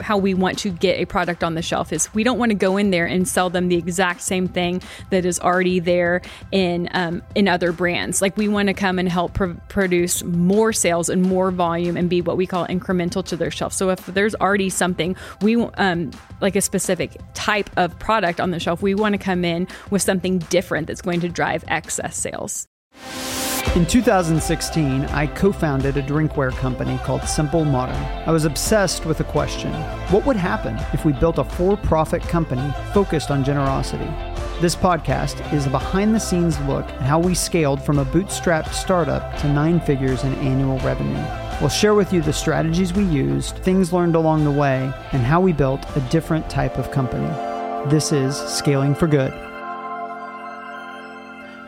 how we want to get a product on the shelf is we don't want to go in there and sell them the exact same thing that is already there in um, in other brands. Like we want to come and help pr- produce more sales and more volume and be what we call incremental to their shelf. So if there's already something we um, like a specific type of product on the shelf, we want to come in with something different that's going to drive excess sales. In 2016, I co founded a drinkware company called Simple Modern. I was obsessed with the question what would happen if we built a for profit company focused on generosity? This podcast is a behind the scenes look at how we scaled from a bootstrapped startup to nine figures in annual revenue. We'll share with you the strategies we used, things learned along the way, and how we built a different type of company. This is Scaling for Good.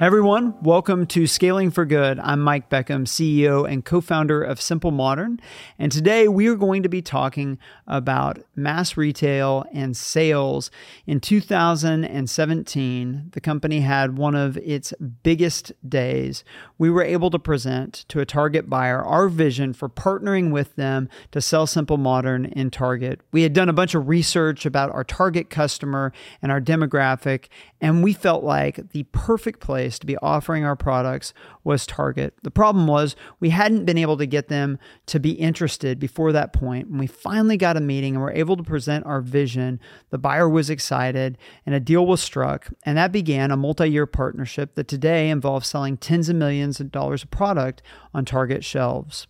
Everyone, welcome to Scaling for Good. I'm Mike Beckham, CEO and co founder of Simple Modern. And today we are going to be talking about mass retail and sales. In 2017, the company had one of its biggest days. We were able to present to a target buyer our vision for partnering with them to sell Simple Modern in Target. We had done a bunch of research about our target customer and our demographic, and we felt like the perfect place place to be offering our products was Target. The problem was we hadn't been able to get them to be interested before that point. When we finally got a meeting and were able to present our vision, the buyer was excited and a deal was struck. And that began a multi year partnership that today involves selling tens of millions of dollars of product on Target shelves.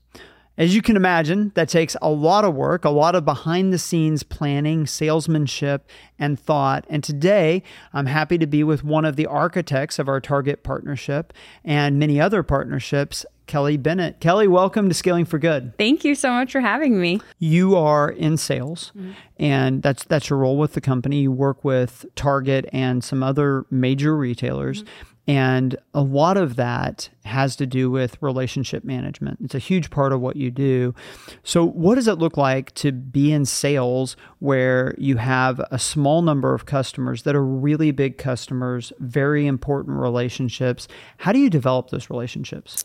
As you can imagine, that takes a lot of work, a lot of behind the scenes planning, salesmanship, and thought. And today, I'm happy to be with one of the architects of our Target partnership and many other partnerships, Kelley Bennett. Kelley, welcome to Scaling for Good. Thank you so much for having me. You are in sales, mm-hmm. and that's that's your role with the company. You work with Target and some other major retailers. Mm-hmm. And a lot of that has to do with relationship management. It's a huge part of what you do. So, what does it look like to be in sales where you have a small number of customers that are really big customers, very important relationships? How do you develop those relationships?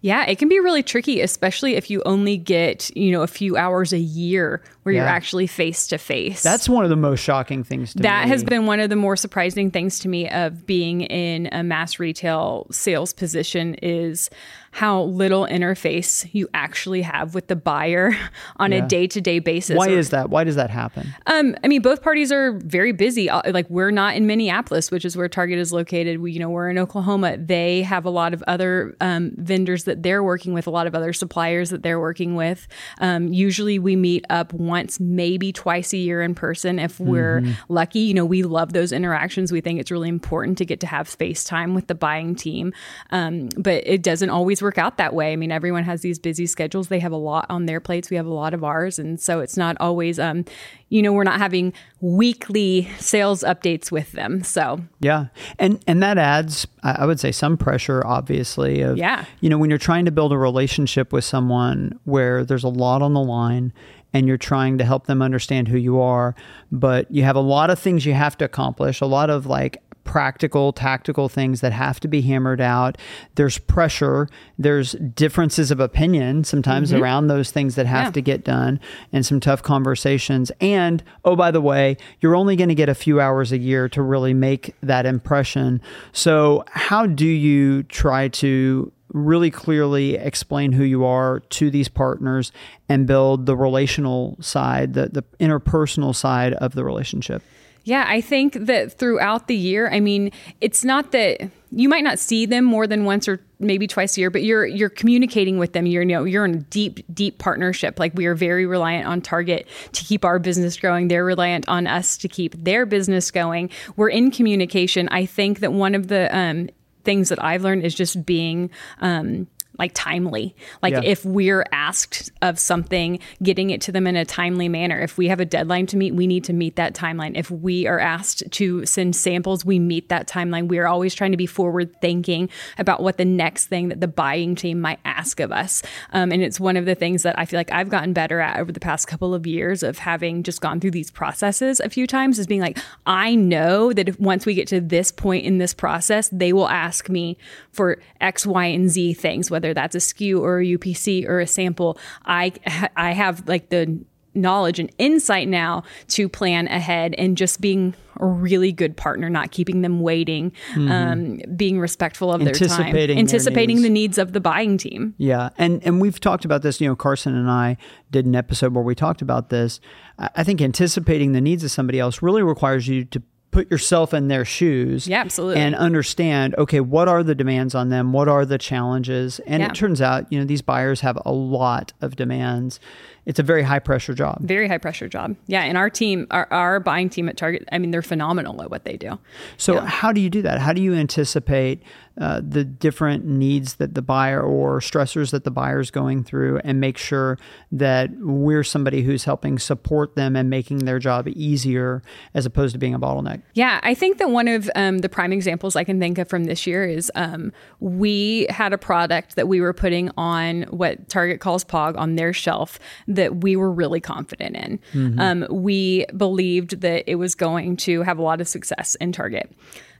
Yeah, it can be really tricky, especially if you only get, you know, a few hours a year where yeah. you're actually face to face. That's one of the most shocking things to that me. has been one of the more surprising things to me of being in a mass retail sales position is how little interface you actually have with the buyer on yeah. a day to day basis. Why is that? Why does that happen? Um, I mean, both parties are very busy. Uh, like we're not in Minneapolis, which is where Target is located. We, you know, we're in Oklahoma. They have a lot of other um, vendors that they're working with, a lot of other suppliers that they're working with. Um, usually, we meet up once, maybe twice a year in person if we're mm-hmm. lucky. You know, we love those interactions. We think it's really important to get to have space time with the buying team, um, but it doesn't always work out that way. I mean, everyone has these busy schedules. They have a lot on their plates. We have a lot of ours. And so it's not always, um, you know, we're not having weekly sales updates with them. So, yeah. And, and that adds, I would say, some pressure, obviously, of, yeah. you know, when you're trying to build a relationship with someone where there's a lot on the line and you're trying to help them understand who you are, but you have a lot of things you have to accomplish, a lot of like practical, tactical things that have to be hammered out. There's pressure, there's differences of opinion sometimes mm-hmm. around those things that have yeah. to get done, and some tough conversations. And oh, by the way, you're only going to get a few hours a year to really make that impression. So, how do you try to really clearly explain who you are to these partners and build the relational side, the, the interpersonal side of the relationship? Yeah, I think that throughout the year, I mean, it's not that you might not see them more than once or maybe twice a year, but you're you're communicating with them. You're you know you're in a deep deep partnership. Like we are very reliant on Target to keep our business growing. They're reliant on us to keep their business going. We're in communication. I think that one of the um, things that I've learned is just being um, like timely. Like yeah. if we're asked of something, getting it to them in a timely manner. If we have a deadline to meet, we need to meet that timeline. If we are asked to send samples, we meet that timeline. We are always trying to be forward thinking about what the next thing that the buying team might ask of us. Um, and it's one of the things that I feel like I've gotten better at over the past couple of years of having just gone through these processes a few times is being like, I know that if once we get to this point in this process, they will ask me for X, Y, and Z things, whether whether that's a SKU or a UPC or a sample, I I have like the knowledge and insight now to plan ahead and just being a really good partner, not keeping them waiting, mm-hmm. um, being respectful of their time, anticipating needs. the needs of the buying team. Yeah, and and we've talked about this. You know, Carson and I did an episode where we talked about this. I think anticipating the needs of somebody else really requires you to put yourself in their shoes. Yeah, absolutely. And understand, okay, what are the demands on them? What are the challenges? And yeah. it turns out, you know, these buyers have a lot of demands it's a very high pressure job. Very high pressure job. Yeah. And our team, our, our buying team at Target, I mean, they're phenomenal at what they do. So, yeah. how do you do that? How do you anticipate uh, the different needs that the buyer or stressors that the buyer is going through and make sure that we're somebody who's helping support them and making their job easier as opposed to being a bottleneck? Yeah. I think that one of um, the prime examples I can think of from this year is um, we had a product that we were putting on what Target calls POG on their shelf that we were really confident in. Mm-hmm. Um, we believed that it was going to have a lot of success in Target.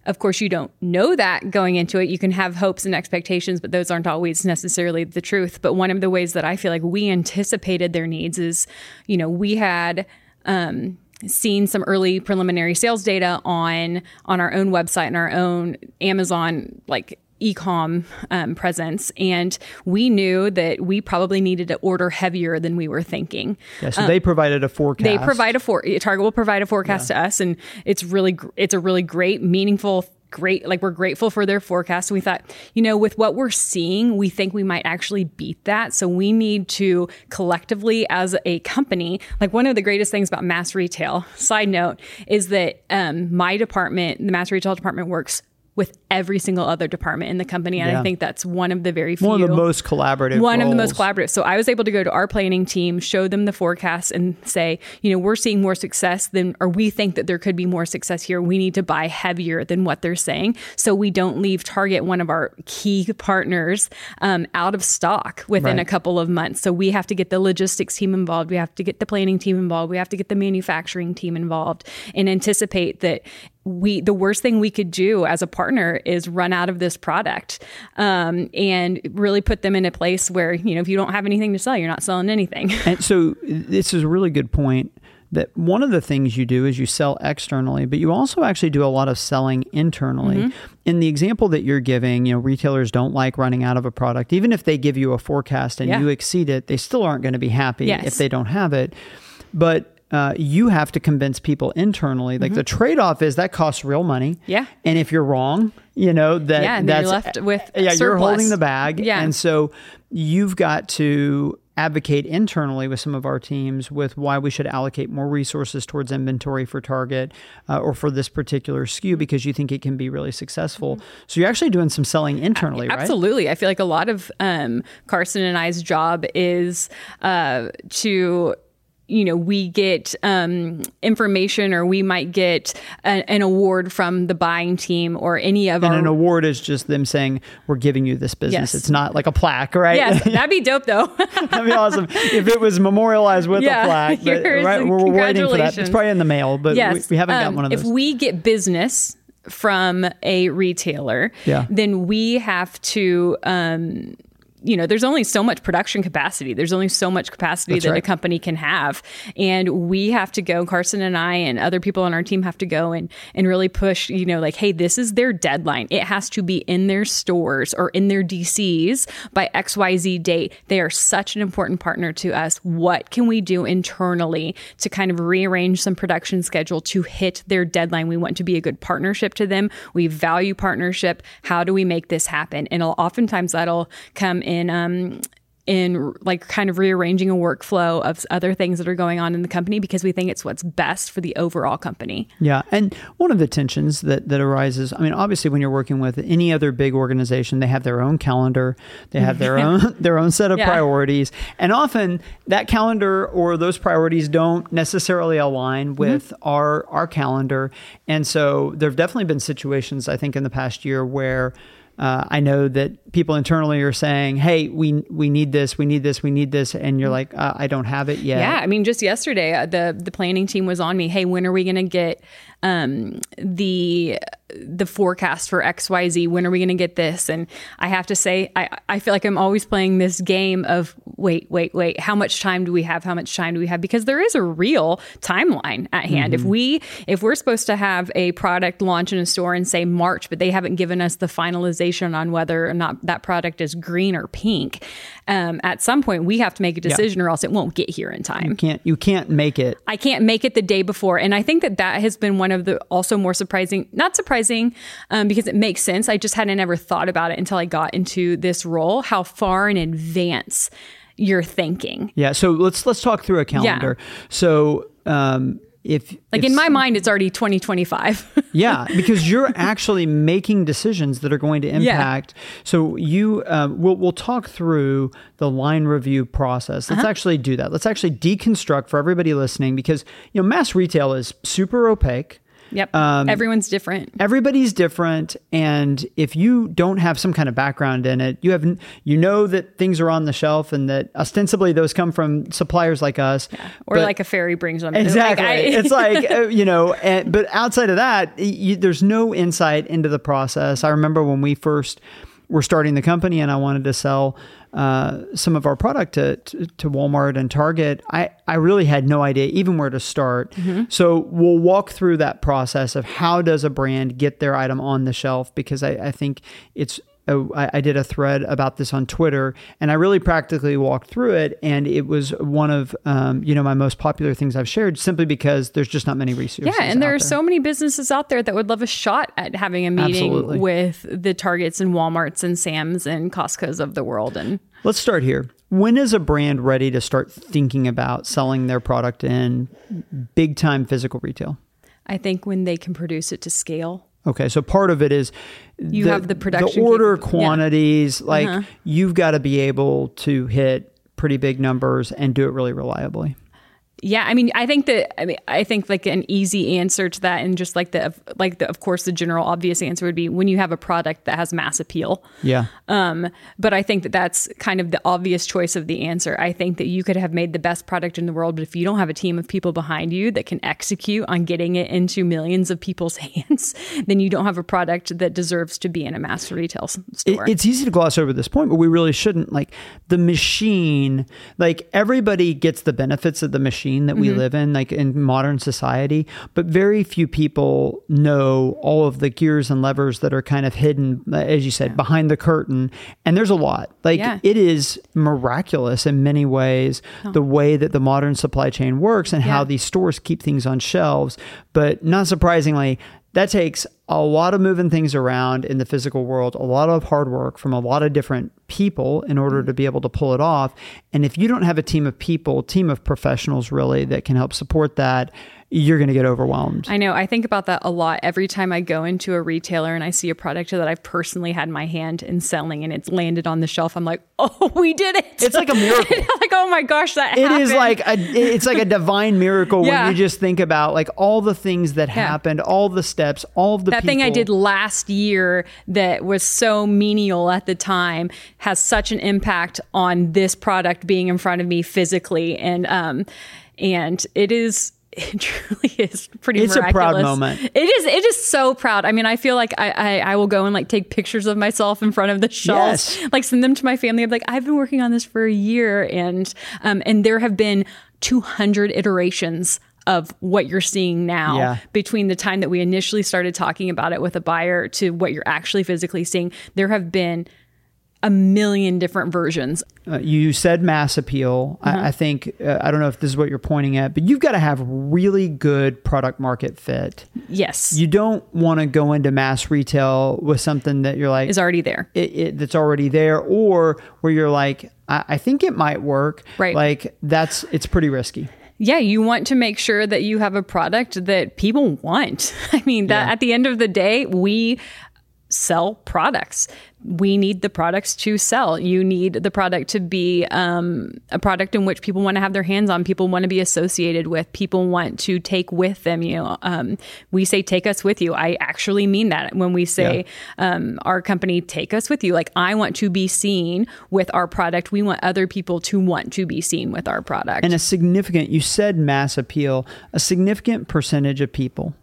Of course, you don't know that going into it. You can have hopes and expectations, but those aren't always necessarily the truth. But one of the ways that I feel like we anticipated their needs is, you know, we had. Um, seen some early preliminary sales data on on our own website and our own Amazon like ecom um, presence and we knew that we probably needed to order heavier than we were thinking. Yeah so um, they provided a forecast. they provide a for target will provide a forecast yeah. to us and it's really it's a really great meaningful great like we're grateful for their forecast. We thought you know with what we're seeing we think we might actually beat that. So we need to collectively as a company like one of the greatest things about mass retail side note is that um, my department the mass retail department works with every single other department in the company. And yeah. I think that's one of the very few. One of the most collaborative. One roles. of the most collaborative. So I was able to go to our planning team, show them the forecast, and say, you know, we're seeing more success than, or we think that there could be more success here. We need to buy heavier than what they're saying. So we don't leave Target, one of our key partners, um, out of stock within right. a couple of months. So we have to get the logistics team involved. We have to get the planning team involved. We have to get the manufacturing team involved and anticipate that we the worst thing we could do as a partner is run out of this product um, and really put them in a place where you know if you don't have anything to sell you're not selling anything and so this is a really good point that one of the things you do is you sell externally, but you also actually do a lot of selling internally. Mm-hmm. In the example that you're giving, you know, retailers don't like running out of a product. Even if they give you a forecast and yeah. you exceed it, they still aren't going to be happy yes. if they don't have it. But uh, you have to convince people internally. Like mm-hmm. the trade off is that costs real money. Yeah. And if you're wrong, you know that yeah, that's you're left with yeah, surplus. you're holding the bag. Yeah. And so you've got to advocate internally with some of our teams with why we should allocate more resources towards inventory for Target uh, or for this particular SKU because you think it can be really successful. Mm-hmm. So you're actually doing some selling internally, right? Absolutely. I feel like a lot of um, Carson and I's job is uh, to you know we get um, information or we might get a, an award from the buying team or any of them. and our an award is just them saying we're giving you this business. Yes. it's not like a plaque right? Yes. That'd be dope though. That'd be awesome. If it was memorialized with yeah, a plaque but, right we're, we're waiting for that. It's probably in the mail but yes. we, we haven't um, got one of those. if we get business from a retailer yeah. then we have to um, you know, there's only so much production capacity. There's only so much capacity That's that right. a company can have. And we have to go, Carson and I and other people on our team have to go and, and really push, you know, like, hey, this is their deadline. It has to be in their stores or in their DCs by XYZ date. They are such an important partner to us. What can we do internally to kind of rearrange some production schedule to hit their deadline? We want to be a good partnership to them. We value partnership. How do we make this happen? And oftentimes that'll come in um, in like kind of rearranging a workflow of other things that are going on in the company because we think it's what's best for the overall company. Yeah, and one of the tensions that that arises, I mean, obviously when you're working with any other big organization, they have their own calendar, they have their own their own set of yeah. priorities, and often that calendar or those priorities don't necessarily align mm-hmm. with mm-hmm. our our calendar. And so there've definitely been situations I think in the past year where uh, I know that people internally are saying, "Hey, we we need this, we need this, we need this," and you're like, uh, "I don't have it yet." Yeah, I mean, just yesterday, uh, the the planning team was on me. Hey, when are we going to get um, the the forecast for XYZ. When are we going to get this? And I have to say, I, I feel like I'm always playing this game of wait, wait, wait. How much time do we have? How much time do we have? Because there is a real timeline at hand. Mm-hmm. If we if we're supposed to have a product launch in a store in say March, but they haven't given us the finalization on whether or not that product is green or pink, um, at some point we have to make a decision, yeah. or else it won't get here in time. You can't you can't make it. I can't make it the day before, and I think that that has been one of the also more surprising, not surprising, um, because it makes sense. I just hadn't ever thought about it until I got into this role. How far in advance you're thinking? Yeah. So let's let's talk through a calendar. Yeah. So um, if like in my mind it's already 2025 yeah because you're actually making decisions that are going to impact yeah. so you uh, we'll, we'll talk through the line review process let's uh-huh. actually do that let's actually deconstruct for everybody listening because you know mass retail is super opaque Yep. Um, Everyone's different. Everybody's different, and if you don't have some kind of background in it, you have you know that things are on the shelf, and that ostensibly those come from suppliers like us, yeah. or like a ferry brings them. Exactly. Like I, it's like uh, you know, and, but outside of that, you, there's no insight into the process. I remember when we first were starting the company, and I wanted to sell uh, some of our product to, to, to, Walmart and Target, I, I really had no idea even where to start. Mm-hmm. So we'll walk through that process of how does a brand get their item on the shelf because I, I think it's I, did a thread about this on Twitter, and I really practically walked through it. And it was one of um, you know my most popular things I've shared, simply because there's just not many resources. Yeah, and there are there. so many businesses out there that would love a shot at having a meeting Absolutely. with the Targets and WalMarts and Sam's and Costco's of the world. And let's start here. When is a brand ready to start thinking about selling their product in big time physical retail? I think when they can produce it to scale. Okay, so part of it is you the, have the production, the order quantities. Yeah. Like uh-huh. you've got to be able to hit pretty big numbers and do it really reliably. Yeah, I mean, I think that I mean, I think like an easy answer to that, and just like the like the of course the general obvious answer would be when you have a product that has mass appeal. Yeah. Um, but I think that that's kind of the obvious choice of the answer. I think that you could have made the best product in the world, but if you don't have a team of people behind you that can execute on getting it into millions of people's hands, then you don't have a product that deserves to be in a mass retail store. It's easy to gloss over this point, but we really shouldn't. Like the machine, like everybody gets the benefits of the machine machine that we mm-hmm. live in, like in modern society. But very few people know all of the gears and levers that are kind of hidden, as you said, yeah. behind the curtain. And there's a lot. Like yeah. it is miraculous in many ways, oh. the way that the modern supply chain works and yeah. how these stores keep things on shelves. But not surprisingly, that takes a lot of moving things around in the physical world, a lot of hard work from a lot of different people in order mm-hmm. to be able to pull it off. And if you don't have a team of people, team of professionals really that can help support that, you're going to get overwhelmed. I know. I think about that a lot every time I go into a retailer and I see a product that I've personally had my hand in selling and it's landed on the shelf. I'm like, oh, we did it. It's like a miracle. like, oh my gosh, that It happened. is like a, it's like a divine miracle yeah. when you just think about like all the things that yeah. happened, all the steps, all the that people. thing I did last year that was so menial at the time has such an impact on this product being in front of me physically and um and it is it truly is pretty it's miraculous. a proud moment it is it is so proud i mean i feel like I, I, I will go and like take pictures of myself in front of the shelves yes. like send them to my family i'm like i've been working on this for a year and um and there have been 200 iterations of what you're seeing now yeah. between the time that we initially started talking about it with a buyer to what you're actually physically seeing there have been a million different versions. Uh, you said mass appeal. Mm-hmm. I, I, think, uh, I don't know if this is what you're pointing at, but you've got to have really good product market fit. Yes. You don't want to go into mass retail with something that you're like, is already there. It, it, that's already there, or where you're like, I, I think it might work. Right. Like, that's, it's pretty risky yeah, you want to make sure that you have a product that people want. I mean, that yeah. at the end of the day, we sell products. We need the products to sell. You need the product to be um, a product in which people want to have their hands on, people want to be associated with, people want to take with them. You know, um, we say take us with you. I actually mean that when we say yeah. um, our company take us with you. Like I want to be seen with our product. We want other people to want to be seen with our product. And a significant, you said mass appeal, a significant percentage of people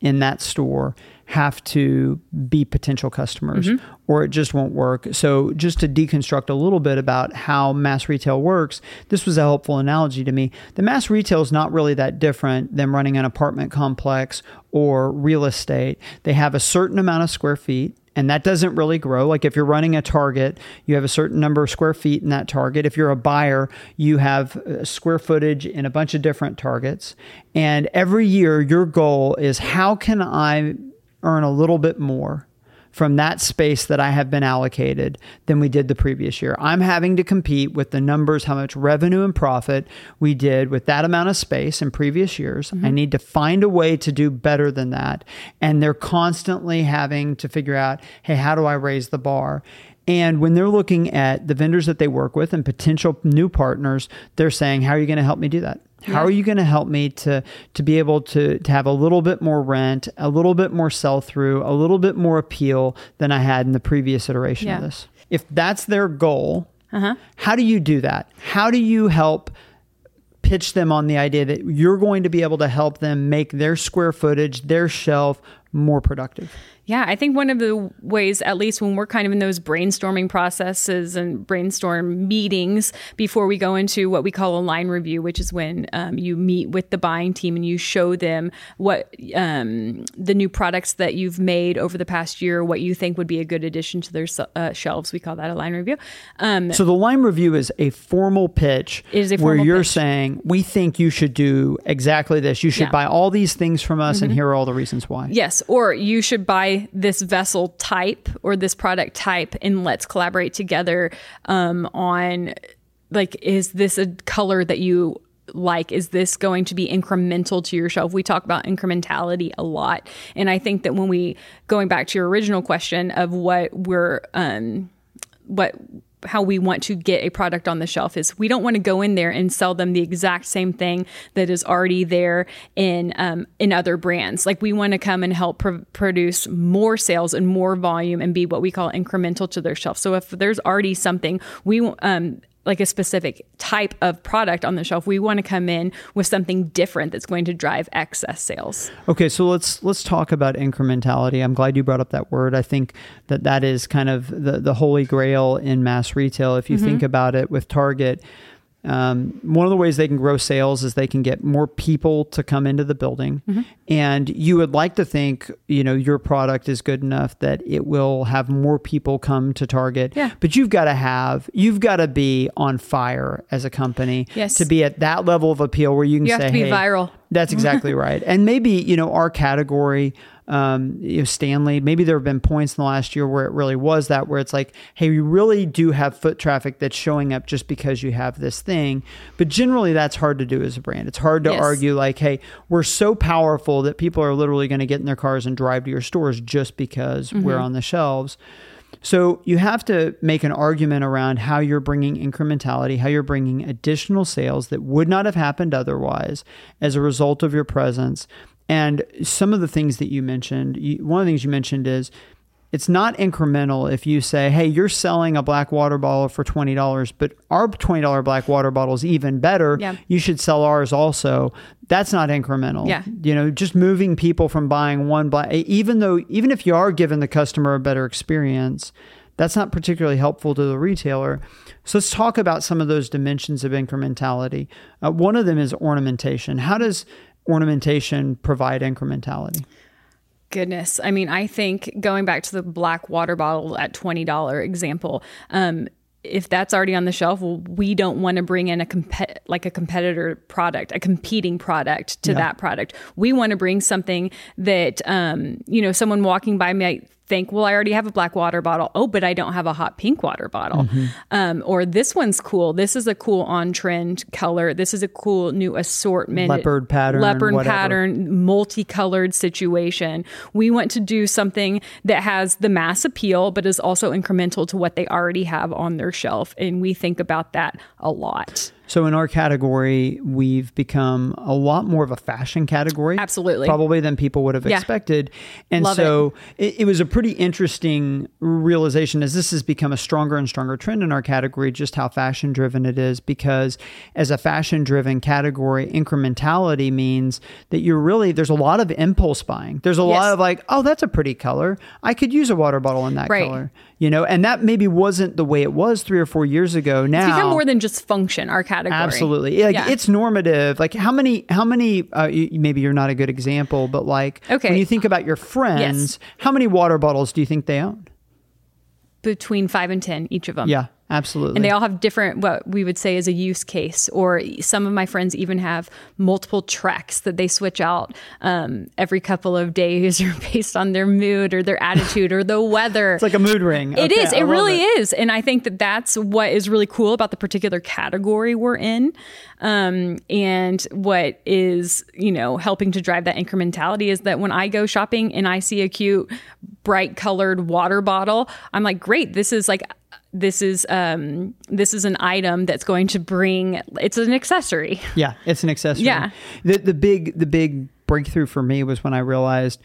in that store have to be potential customers mm-hmm. or it just won't work. So, just to deconstruct a little bit about how mass retail works, this was a helpful analogy to me. The mass retail is not really that different than running an apartment complex or real estate. They have a certain amount of square feet and that doesn't really grow. Like if you're running a target, you have a certain number of square feet in that target. If you're a buyer, you have uh, square footage in a bunch of different targets. And every year, your goal is how can I earn a little bit more from that space that I have been allocated than we did the previous year. I'm having to compete with the numbers, how much revenue and profit we did with that amount of space in previous years. Mm-hmm. I need to find a way to do better than that. And they're constantly having to figure out, hey, how do I raise the bar? And when they're looking at the vendors that they work with and potential new partners, they're saying, How are you going to help me do that? How yeah. are you going to help me to to be able to to have a little bit more rent, a little bit more sell through, a little bit more appeal than I had in the previous iteration yeah. of this? If that's their goal, uh-huh. how do you do that? How do you help pitch them on the idea that you're going to be able to help them make their square footage, their shelf more productive? Yeah, I think one of the ways, at least when we're kind of in those brainstorming processes and brainstorm meetings before we go into what we call a line review, which is when um, you meet with the buying team and you show them what um, the new products that you've made over the past year, what you think would be a good addition to their uh, shelves. We call that a line review. Um, so the line review is a formal pitch is a formal where you're pitch. saying, we think you should do exactly this. You should yeah. buy all these things from us, mm-hmm. and here are all the reasons why. Yes, or you should buy this vessel type or this product type and let's collaborate together um, on like is this a color that you like? Is this going to be incremental to your shelf? We talk about incrementality a lot. And i think that when we going back to your original question of what we're um what how we want to get a product on the shelf is we don't want to go in there and sell them the exact same thing that is already there in um, in other brands. Like we want to come and help pr- produce more sales and more volume and be what we call incremental to their shelf. So if there's already something we um, like a specific type of product on the shelf. We want to come in with something different that's going to drive excess sales. Okay, so let's let's talk about incrementality. I'm glad you brought up that word. I think that that is kind of the the holy grail in mass retail. If you mm-hmm. think about it with Target, um, one of the ways they can grow sales is they can get more people to come into the building. Mm-hmm. And you would like to think, you know, your product is good enough that it will have more people come to Target. Yeah. But you've got to have, you've got to be on fire as a company yes. to be at that level of appeal where you can you say, have to be hey, viral. That's exactly right. And maybe, you know, our category, um, you know, Stanley, maybe there have been points in the last year where it really was that, where it's like, hey, we really do have foot traffic that's showing up just because you have this thing. But generally, that's hard to do as a brand. It's hard to yes. argue, like, hey, we're so powerful that people are literally going to get in their cars and drive to your stores just because mm-hmm. we're on the shelves. So you have to make an argument around how you're bringing incrementality, how you're bringing additional sales that would not have happened otherwise as a result of your presence. And some of the things that you mentioned, you, one of the things you mentioned is it's not incremental if you say, hey, you're selling a black water bottle for $20, but our $20 black water bottle is even better. Yeah. You should sell ours also. That's not incremental. Yeah. You know, just moving people from buying one black, even though, even if you are giving the customer a better experience, that's not particularly helpful to the retailer. So let's talk about some of those dimensions of incrementality. Uh, one of them is ornamentation. How does ornamentation provide incrementality? Goodness. I mean, I think going back to the black water bottle at $20 example, um, if that's already on the shelf, well, we don't want to bring in a comp- like a competitor product, a competing product to yeah. that product. We want to bring something that um, you know someone walking by might think, well, I already have a black water bottle. Oh, but I don't have a hot pink water bottle. Mm-hmm. Um, or this one's cool. This is a cool on trend color. This is a cool new assortment. Leopard pattern. Leopard whatever. pattern, multicolored situation. We want to do something that has the mass appeal, but is also incremental to what they already have on their shelf. And we think about that a lot. So in our category, we've become a lot more of a fashion category. Absolutely. Probably than people would have Yeah. expected. And Love so it. It, was a pretty interesting realization as this has become a stronger and stronger trend in our category, just how fashion driven it is. Because as a fashion driven category, incrementality means that you're really, there's a lot of impulse buying. There's a lot of like, oh, that's a pretty color. I could use a water bottle in that Right. color. You know, and that maybe wasn't the way it was three or four years ago. Now It's become more than just function, our category. Absolutely. Like Yeah. it's normative. Like how many how many uh, maybe you're not a good example, but like Okay. when you think about your friends, how many water bottles do you think they own? between five and 10, each of them. Yeah, absolutely. And they all have different, what we would say is a use case. Or some of my friends even have multiple tracks that they switch out um, every couple of days or based on their mood or their attitude or the weather. it's like a mood ring. It Okay, is. I It really is. And I think that that's what is really cool about the particular category we're in. Um, and what is, you know, helping to drive that incrementality is that when I go shopping and I see a cute, bright colored water bottle, I'm like, great, this is like, this is um this is an item that's going to bring it's an accessory Yeah, it's an accessory. Yeah. The the big the big breakthrough for me was when I realized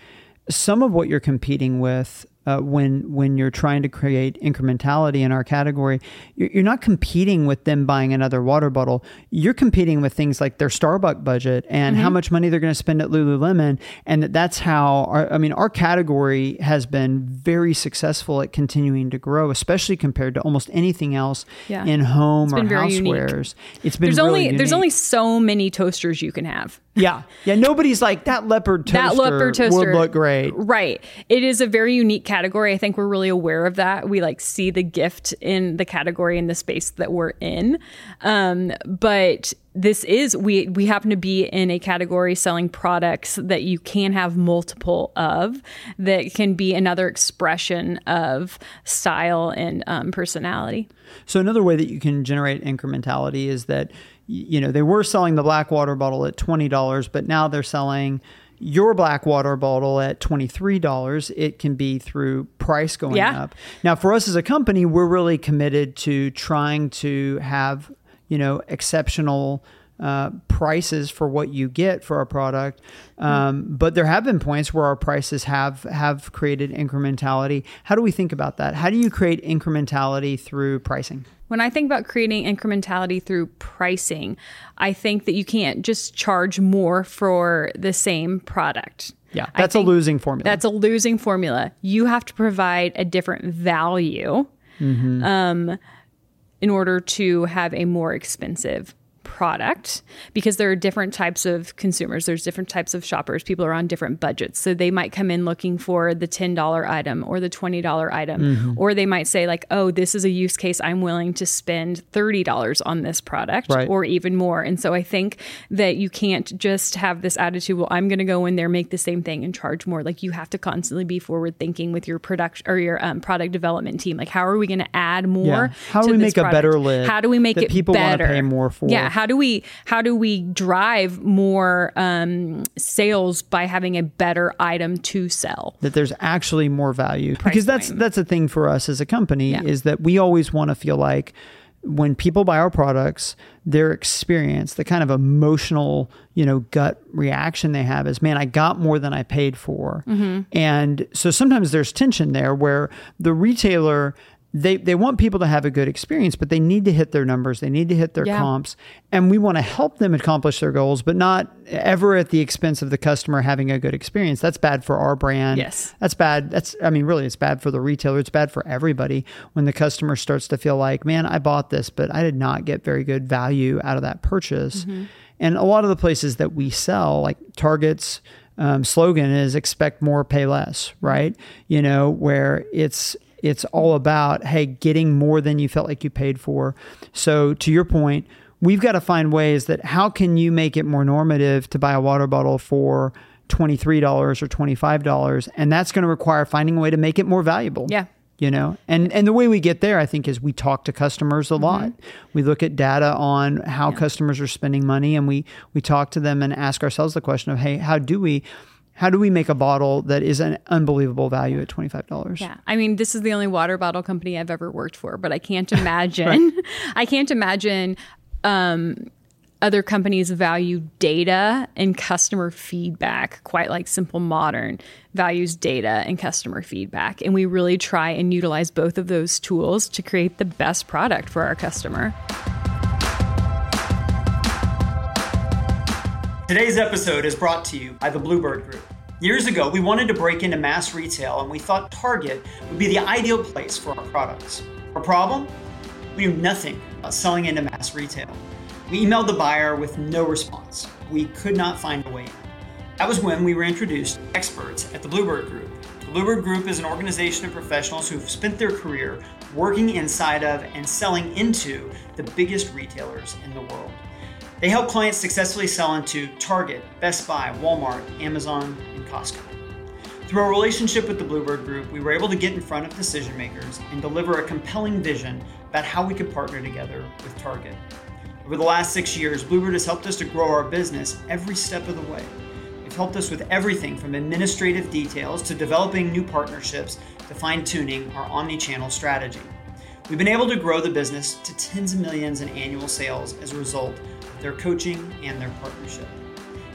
some of what you're competing with uh, when when you're trying to create incrementality in our category, you're, you're not competing with them buying another water bottle. You're competing with things like their Starbucks budget and how much money they're going to spend at Lululemon, and that that's how. Our, I mean, our category has been very successful at continuing to grow, especially compared to almost anything else Yeah. in home or been unique. housewares. It's been there's really only there's only so many toasters you can have Yeah. Yeah. Nobody's like that leopard toaster. that leopard toaster would look great. Right. It is a very unique category. I think we're really aware of that. We like see the gift in the category in the space that we're in. Um, but this is we we happen to be in a category selling products that you can have multiple of that can be another expression of style and um, personality. So another way that you can generate incrementality is that you know they were selling the black water bottle at twenty dollars, but now they're selling your black water bottle at $23 it can be through price going Yeah. up now for us as a company we're really committed to trying to have you know exceptional uh, prices for what you get for our product um, but there have been points where our prices have have created incrementality how do we think about that how do you create incrementality through pricing When I think about creating incrementality through pricing, I think that you can't just charge more for the same product. Yeah, that's a losing formula. That's a losing formula. You have to provide a different value Mm-hmm. um, in order to have a more expensive product because there are different types of consumers there's different types of shoppers people are on different budgets so they might come in looking for the $10 item or the $20 item Mm-hmm. or they might say like oh this is a use case i'm willing to spend $30 on this product Right. or even more and so i think that you can't just have this attitude well i'm going to go in there make the same thing and charge more like you have to constantly be forward thinking with your production or your um, product development team like how are we going to add more Yeah. How do we make a better lid how do we make that it people wanna pay more for? yeah how do we how do we drive more um, sales by having a better item to sell that there's actually more value because that's point. that's a thing for us as a company Yeah. is that we always want to feel like when people buy our products their experience the kind of emotional you know gut reaction they have is man i got more than i paid for Mm-hmm. and so sometimes there's tension there where the retailer they, they want people to have a good experience, but they need to hit their numbers. They need to hit their Yeah. comps. And we want to help them accomplish their goals, but not ever at the expense of the customer having a good experience. That's bad for our brand. Yes. That's bad. That's, I mean, really, it's bad for the retailer. It's bad for everybody when the customer starts to feel like, man, I bought this, but I did not get very good value out of that purchase. And a lot of the places that we sell, like Target's um, slogan is expect more, pay less, right? You know, where it's, it's all about, hey, getting more than you felt like you paid for. So to your point, we've got to find ways that how can you make it more normative to buy a water bottle for $23 or $25 and that's going to require finding a way to make it more valuable. Yeah. you know? And and the way we get there i think is we talk to customers a lot. Mm-hmm. We look at data on how customers are spending money and we we talk to them and ask ourselves the question of hey how do we how do we make a bottle that is an unbelievable value at $25 Yeah. I mean, this is the only water bottle company I've ever worked for, but I can't imagine I can't imagine um, other companies value data and customer feedback, quite like Simple Modern values data and customer feedback. And we really try and utilize both of those tools to create the best product for our customer. Today's episode is brought to you by the Bluebird Group. Years ago, we wanted to break into mass retail and we thought Target would be the ideal place for our products. Our problem? We knew nothing about selling into mass retail. We emailed the buyer with no response. We could not find a way in. That was when we were introduced to experts at the Bluebird Group. The Bluebird Group is an organization of professionals who've spent their career working inside of and selling into the biggest retailers in the world. They help clients successfully sell into Target, Best Buy, Walmart, Amazon, and Costco. Through our relationship with the Bluebird Group, we were able to get in front of decision makers and deliver a compelling vision about how we could partner together with Target. Over the last six years, Bluebird has helped us to grow our business every step of the way. They've helped us with everything from administrative details to developing new partnerships to fine tuning our omni channel strategy. We've been able to grow the business to tens of millions in annual sales as a result their coaching and their partnership.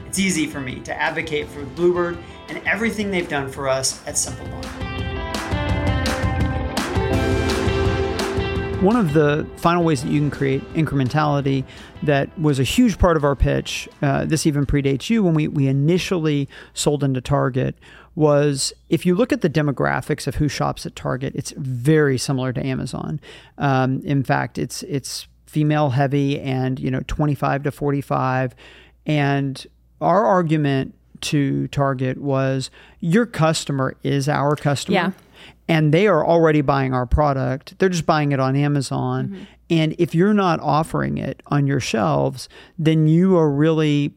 It's easy for me to advocate for Bluebird and everything they've done for us at Simple Modern. One of the final ways that you can create incrementality that was a huge part of our pitch, uh, this even predates you, when we, we initially sold into Target, was if you look at the demographics of who shops at Target, it's very similar to Amazon. Um, in fact, it's it's female heavy and you know 25 to 45, and our argument to Target was your customer is our customer. Yeah and they are already buying our product. They're just buying it on Amazon. Mm-hmm. And if you're not offering it on your shelves, then you are really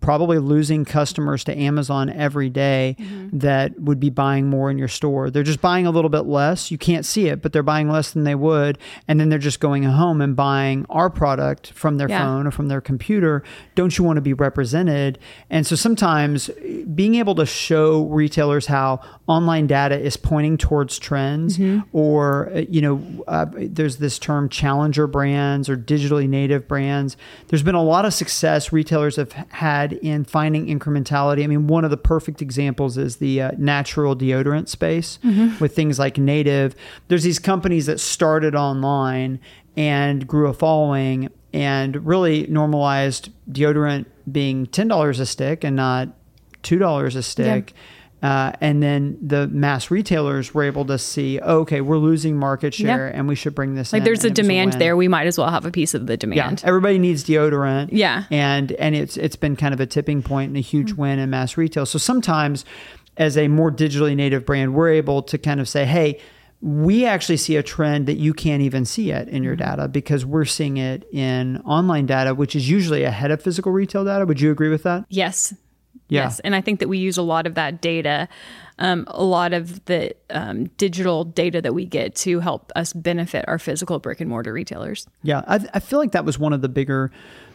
probably losing customers to Amazon every day mm-hmm. that would be buying more in your store. They're just buying a little bit less. You can't see it, but they're buying less than they would. And then they're just going home and buying our product from their yeah. phone or from their computer. Don't you want to be represented? And so sometimes being able to show retailers how online data is pointing towards trends mm-hmm. or, uh, you know, uh, there's this term challenger brands or digitally native brands. There's been a lot of success retailers have had in finding incrementality. I mean, one of the perfect examples is the uh, natural deodorant space mm-hmm. with things like Native. There's these companies that started online and grew a following and really normalized deodorant being $10 a stick and not $2 a stick. Yeah uh, and then the mass retailers were able to see, oh, okay, we're losing market share, and we should bring this. Like, there's a demand a there. We might as well have a piece of the demand. Yeah, everybody needs deodorant. Yeah, and and it's it's been kind of a tipping point and a huge mm-hmm. win in mass retail. So sometimes, as a more digitally native brand, we're able to kind of say, hey. We actually see a trend that you can't even see yet in your mm-hmm. data because we're seeing it in online data, which is usually ahead of physical retail data. Would you agree with that? Yes, yeah. Yes. And I think that we use a lot of that data, um, a lot of the um, digital data that we get to help us benefit our physical brick and mortar retailers. Yeah. I, I feel like that was one of the bigger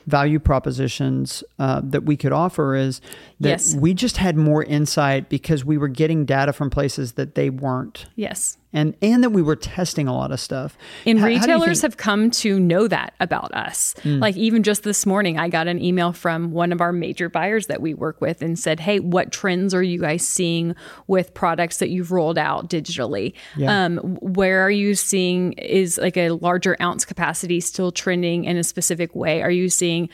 value propositions uh, that we could offer is that yes. we just had more insight because we were getting data from places that they weren't. Yes and and that we were testing a lot of stuff. And how, retailers how have come to know that about us. Mm. Like even just this morning, I got an email from one of our major buyers that we work with and said, "Hey, what trends are you guys seeing with products that you've rolled out digitally? Yeah. Um, where are you seeing is like a larger ounce capacity still trending in a specific way? Are you seeing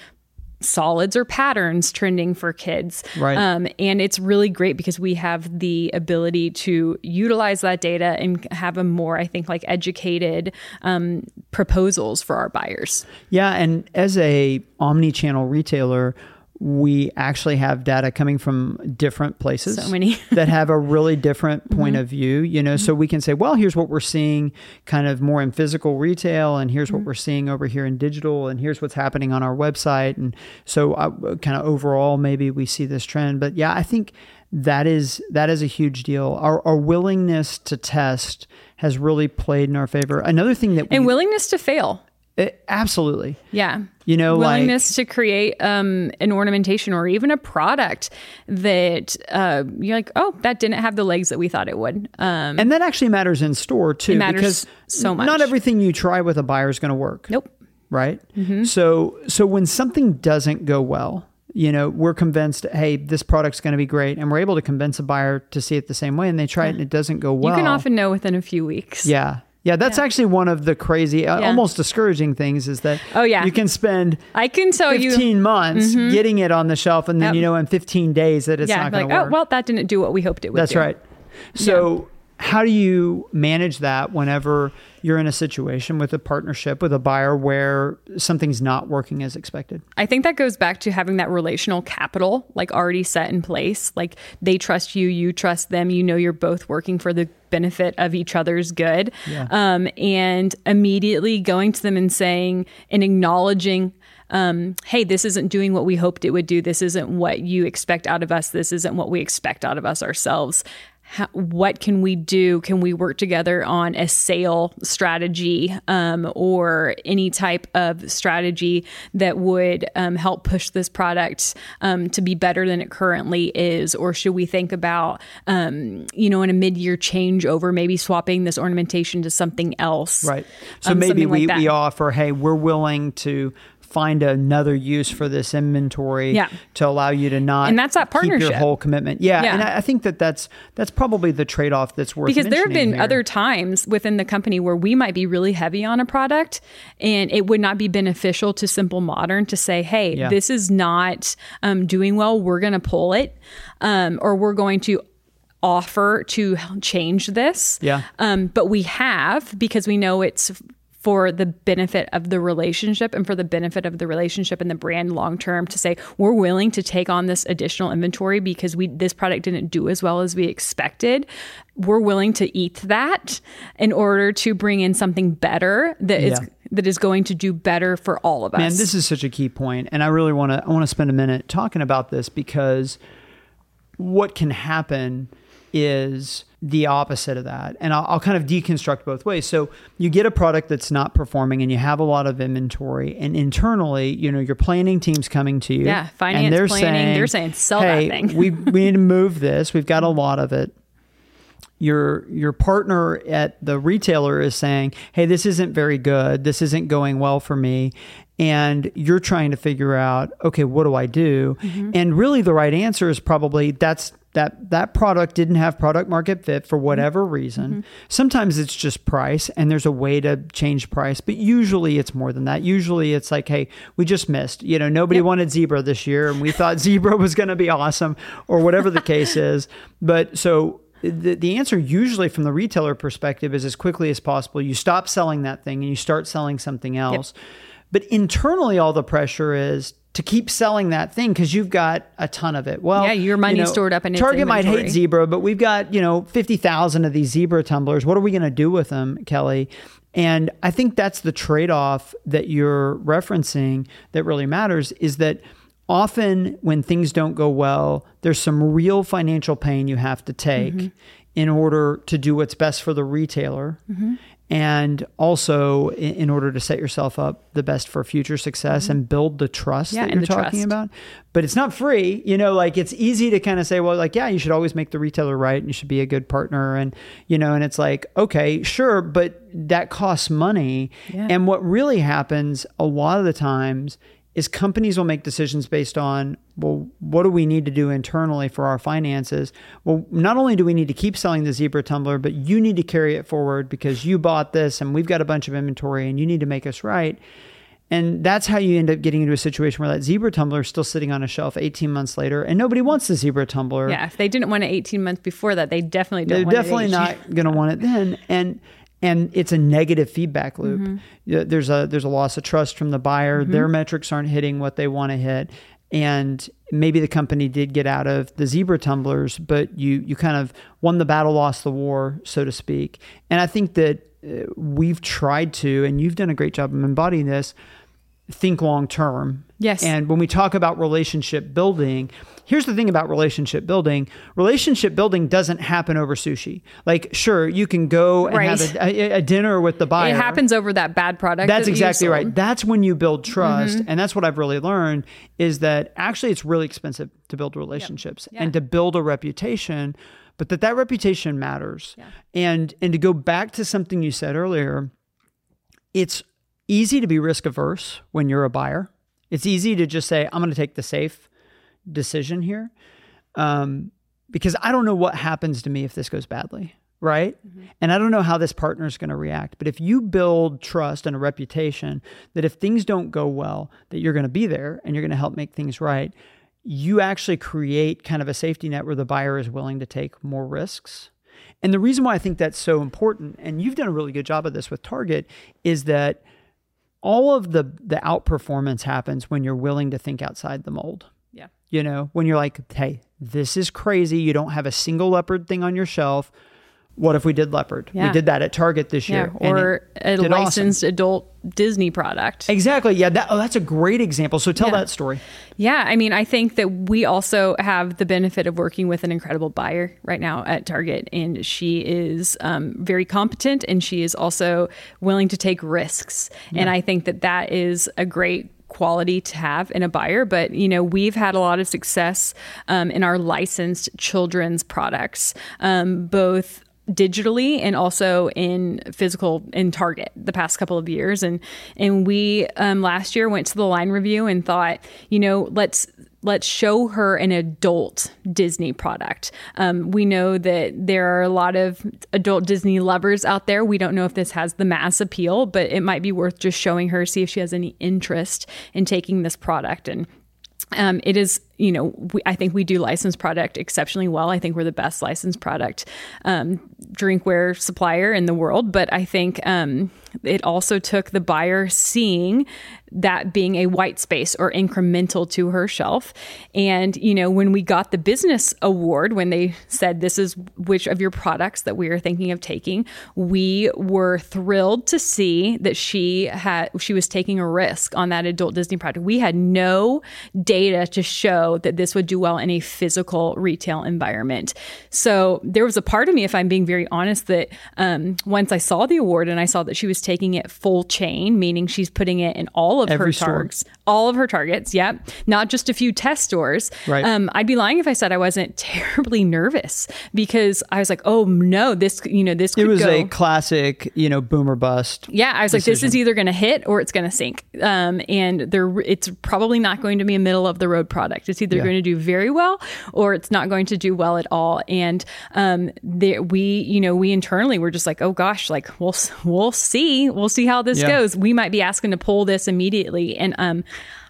solids or patterns trending for kids. Right. Um, and it's really great because we have the ability to utilize that data and have a more, I think, like educated um, proposals for our buyers. Yeah. And as a omni-channel retailer, we actually have data coming from different places so many that have a really different point mm-hmm. of view you know mm-hmm. so we can say well here's what we're seeing kind of more in physical retail and here's mm-hmm. what we're seeing over here in digital and here's what's happening on our website and so uh, kind of overall maybe we see this trend but yeah i think that is that is a huge deal our, our willingness to test has really played in our favor another thing that we, and willingness to fail it, absolutely. Yeah. You know, willingness like, to create um, an ornamentation or even a product that uh, you're like, oh, that didn't have the legs that we thought it would. Um, and that actually matters in store too, because so much. Not everything you try with a buyer is going to work. Nope. right? So so when something doesn't go well, you know, we're convinced, hey, this product's going to be great, and we're able to convince a buyer to see it the same way, and they try it and it doesn't go well. You can often know within a few weeks. yeah. Yeah, that's actually one of the crazy, uh, Yeah. almost discouraging things is that Oh, yeah. you can spend I can tell 15 you. months getting it on the shelf, and then Yep. you know in 15 days that it's Yeah, not going like to oh well, that didn't do what we hoped it would. That's do. right. So, how do you manage that whenever you're in a situation with a partnership with a buyer where something's not working as expected? I think that goes back to having that relational capital like already set in place. Like they trust you, you trust them. You know you're both working for the benefit of each other's good. Yeah. Um, and immediately going to them and saying and acknowledging um, hey, this isn't doing what we hoped it would do. This isn't what you expect out of us. This isn't what we expect out of us ourselves. How, what can we do? Can we work together on a sale strategy um, or any type of strategy that would um, help push this product um, to be better than it currently is? Or should we think about, um, you know, in a mid year changeover, maybe swapping this ornamentation to something else? Right. So Um, maybe something like we offer, hey, we're willing to find another use for this inventory Yeah. to allow you to not And that's that keep your partnership. whole commitment. Yeah, Yeah. and I, I think that that's that's probably the trade off that's worth because there have been here. other times within the company where we might be really heavy on a product and it would not be beneficial to simple modern to say hey Yeah. this is not um, doing well we're going to pull it um, or we're going to offer to change this Yeah. um, but we have because we know it's for the benefit of the relationship and for the benefit of the relationship and the brand long term to say we're willing to take on this additional inventory because we this product didn't do as well as we expected we're willing to eat that in order to bring in something better that is Yeah. that is going to do better for all of us Man, this is such a key point, and I really want to I want to spend a minute talking about this because what can happen is the opposite of that, and I'll, I'll kind of deconstruct both ways. So you get a product that's not performing, and you have a lot of inventory, and internally, you know, your planning team's coming to you, Yeah, finance, and they're planning, saying, they're saying, "Sell that hey, thing." we we need to move this. We've got a lot of it your your partner at the retailer is saying, "Hey, this isn't very good. This isn't going well for me." And you're trying to figure out, "Okay, what do I do?" Mm-hmm. And really the right answer is probably that's that that product didn't have product market fit for mm-hmm. whatever reason. Mm-hmm. Sometimes it's just price and there's a way to change price, but usually it's more than that. Usually it's like, "Hey, we just missed. You know, nobody wanted zebra this year and we thought zebra was going to be awesome or whatever the case is." But so the, the answer usually from the retailer perspective is as quickly as possible you stop selling that thing and you start selling something else but internally all the pressure is to keep selling that thing because you've got a ton of it. Well Yeah, your money's stored up in target might hate zebra but we've got you know 50000 of these zebra tumblers. What are we going to do with them Kelley? And i think that's the trade-off that you're referencing that really matters is that often when things don't go well, there's some real financial pain you have to take mm-hmm. in order to do what's best for the retailer. Mm-hmm. And also in, in order to set yourself up the best for future success mm-hmm. and build the trust Yeah, that you're talking trust. about. But it's not free. You know, like it's easy to kind of say, well, like, yeah, you should always make the retailer right and you should be a good partner. And, you know, and it's like, okay, sure, but that costs money. Yeah. And what really happens a lot of the times is companies will make decisions based on well what do we need to do internally for our finances? Well not only do we need to keep selling the zebra tumbler but you need to carry it forward because you bought this and we've got a bunch of inventory and you need to make us right. And that's how you end up getting into a situation where that zebra tumbler is still sitting on a shelf 18 months later and nobody wants the zebra tumbler. Yeah if they didn't want it 18 months before that they definitely don't want it. they're definitely it not going to want it then. And and it's a negative feedback loop. Mm-hmm. There's a there's a loss of trust from the buyer. Their metrics aren't hitting what they want to hit. And maybe the company did get out of the zebra tumblers but you you kind of won the battle lost the war so to speak. And i think that uh, we've tried to and you've done a great job of embodying this think long term. Yes. And when we talk about relationship building, here's the thing about relationship building relationship building doesn't happen over sushi. Like, sure, you can go and have a, a, a dinner with the buyer. it happens over that bad product That's that exactly right. That's when you build trust. Mm-hmm. And that's what I've really learned is that actually it's really expensive to build relationships Yeah. and to build a reputation, but that that reputation matters. And and to go back to something you said earlier, it's easy to be risk averse when you're a buyer. It's easy to just say, I'm going to take the safe decision here um, because I don't know what happens to me if this goes badly, right? Mm-hmm. And I don't know how this partner is going to react. But if you build trust and a reputation that if things don't go well, that you're going to be there and you're going to help make things right, you actually create kind of a safety net where the buyer is willing to take more risks. And the reason why I think that's so important, and you've done a really good job of this with Target, is that all of the the outperformance happens when you're willing to think outside the mold. Yeah. You know, when you're like, hey, this is crazy. You don't have a single leopard thing on your shelf. What if we did leopard? Yeah. We did that at Target this year. Yeah, or a licensed awesome. adult Disney product. Exactly. Yeah, that, oh, that's a great example. So tell yeah. that story. Yeah, I mean, I think that we also have the benefit of working with an incredible buyer right now at Target, and she is um, very competent, and she is also willing to take risks. Yeah. And I think that that is a great quality to have in a buyer, but you know we've had a lot of success um, in our licensed children's products, um, both digitally and also in physical in Target the past couple of years. And and we um, last year went to the line review and thought, you know, let's let's show her an adult Disney product. Um, we know that there are a lot of adult Disney lovers out there. We don't know if this has the mass appeal, but it might be worth just showing her, see if she has any interest in taking this product and um, it is, you know, we, I think we do licensed product exceptionally well. I think we're the best licensed product um, drinkware supplier in the world. But I think um, it also took the buyer seeing that being a white space or incremental to her shelf. And, you know, when we got the business award, when they said this is which of your products that we are thinking of taking, we were thrilled to see that she had she was taking a risk on that adult Disney product. We had no data to show that this would do well in a physical retail environment. So there was a part of me, if I'm being very honest, that um, once I saw the award and I saw that she was taking it full chain, meaning she's putting it in all of Every her targets, all of her targets. Yep, not just a few test stores. Right. Um, I'd be lying if I said I wasn't terribly nervous because I was like, oh no, this you know this. it was go. a classic, you know, boomer bust. Yeah, I was decision. like, this is either going to hit or it's going to sink, um, and there it's probably not going to be a middle of the road product. It's either yeah. going to do very well or it's not going to do well at all. And um, there, we, you know, we internally were just like, oh gosh, like we'll we'll see see. We'll see how this yeah. goes. We might be asking to pull this immediately. And um,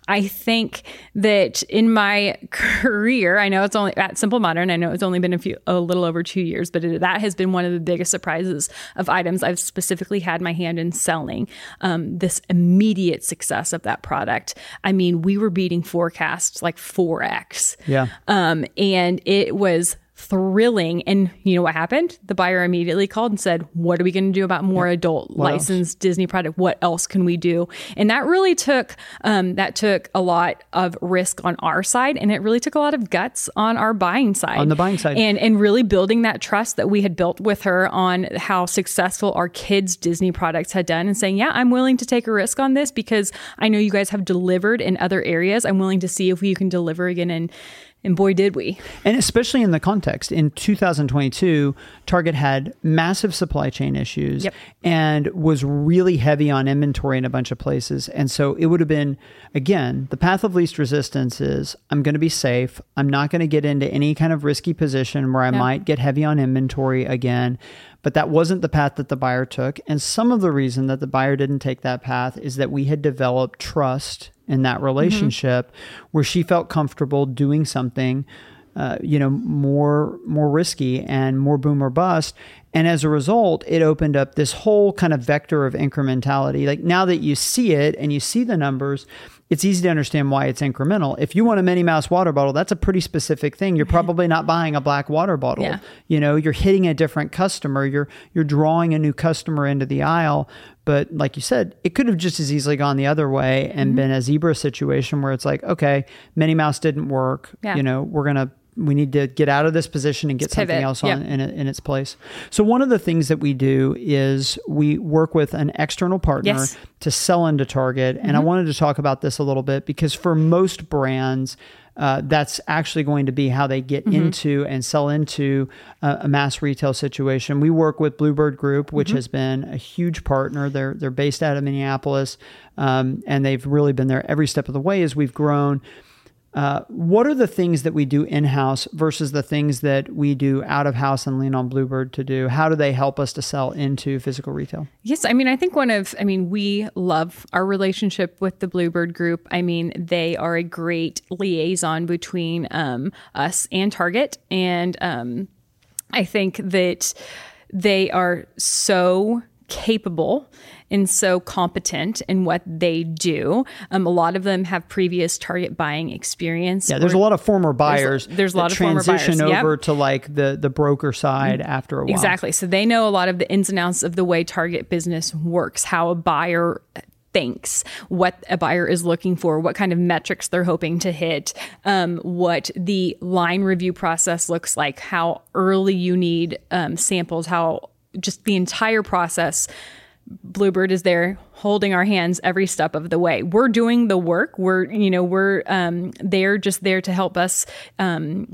I think that in my career, I know it's only at Simple Modern, I know it's only been a few, a little over two years, but it, that has been one of the biggest surprises of items I've specifically had my hand in selling. Um, this immediate success of that product. I mean, we were beating forecasts like 4x. Yeah. Um, and it was thrilling. And you know what happened? The buyer immediately called and said, What are we going to do about more yeah. adult what licensed else? Disney product? What else can we do? And that really took um, that took a lot of risk on our side, and it really took a lot of guts on our buying side. On the buying side, and and really building that trust that we had built with her on how successful our kids' Disney products had done, and saying, Yeah, I'm willing to take a risk on this because I know you guys have delivered in other areas. I'm willing to see if you can deliver again and and boy, did we. And especially in the context, in 2022, Target had massive supply chain issues yep. and was really heavy on inventory in a bunch of places. And so it would have been, again, the path of least resistance is I'm going to be safe. I'm not going to get into any kind of risky position where I might get heavy on inventory again. But that wasn't the path that the buyer took. And some of the reason that the buyer didn't take that path is that we had developed trust in that relationship mm-hmm. where she felt comfortable doing something uh, you know more more risky and more boom or bust and as a result it opened up this whole kind of vector of incrementality like now that you see it and you see the numbers it's easy to understand why it's incremental. If you want a Minnie Mouse water bottle, that's a pretty specific thing. You're probably not buying a black water bottle. Yeah. You know, you're hitting a different customer. You're you're drawing a new customer into the aisle. But like you said, it could have just as easily gone the other way and mm-hmm. been a zebra situation where it's like, okay, Minnie Mouse didn't work. Yeah. You know, we're gonna we need to get out of this position and get Let's something pivot. else on Yep. in, in its place. So one of the things that we do is we work with an external partner Yes. to sell into Target, and I wanted to talk about this a little bit because for most brands. Uh, that's actually going to be how they get into and sell into uh, a mass retail situation. We work with Bluebird Group, which has been a huge partner. They're they're based out of Minneapolis, um, and they've really been there every step of the way as we've grown. Uh, what are the things that we do in house versus the things that we do out of house and lean on Bluebird to do? How do they help us to sell into physical retail? Yes, I mean, I think one of, I mean, we love our relationship with the Bluebird Group. I mean, they are a great liaison between um, us and Target. And um, I think that they are so capable and so competent in what they do. Um, a lot of them have previous Target buying experience. Yeah, there's a lot of former buyers. there's a that lot of former transition buyers, yep. over to like the the broker side after a while. Exactly. So they know a lot of the ins and outs of the way Target business works, how a buyer thinks, what a buyer is looking for, what kind of metrics they're hoping to hit, um, what the line review process looks like, how early you need um, samples, how just the entire process. Bluebird is there holding our hands every step of the way. We're doing the work. We're, you know, we're um, they're just there to help us um,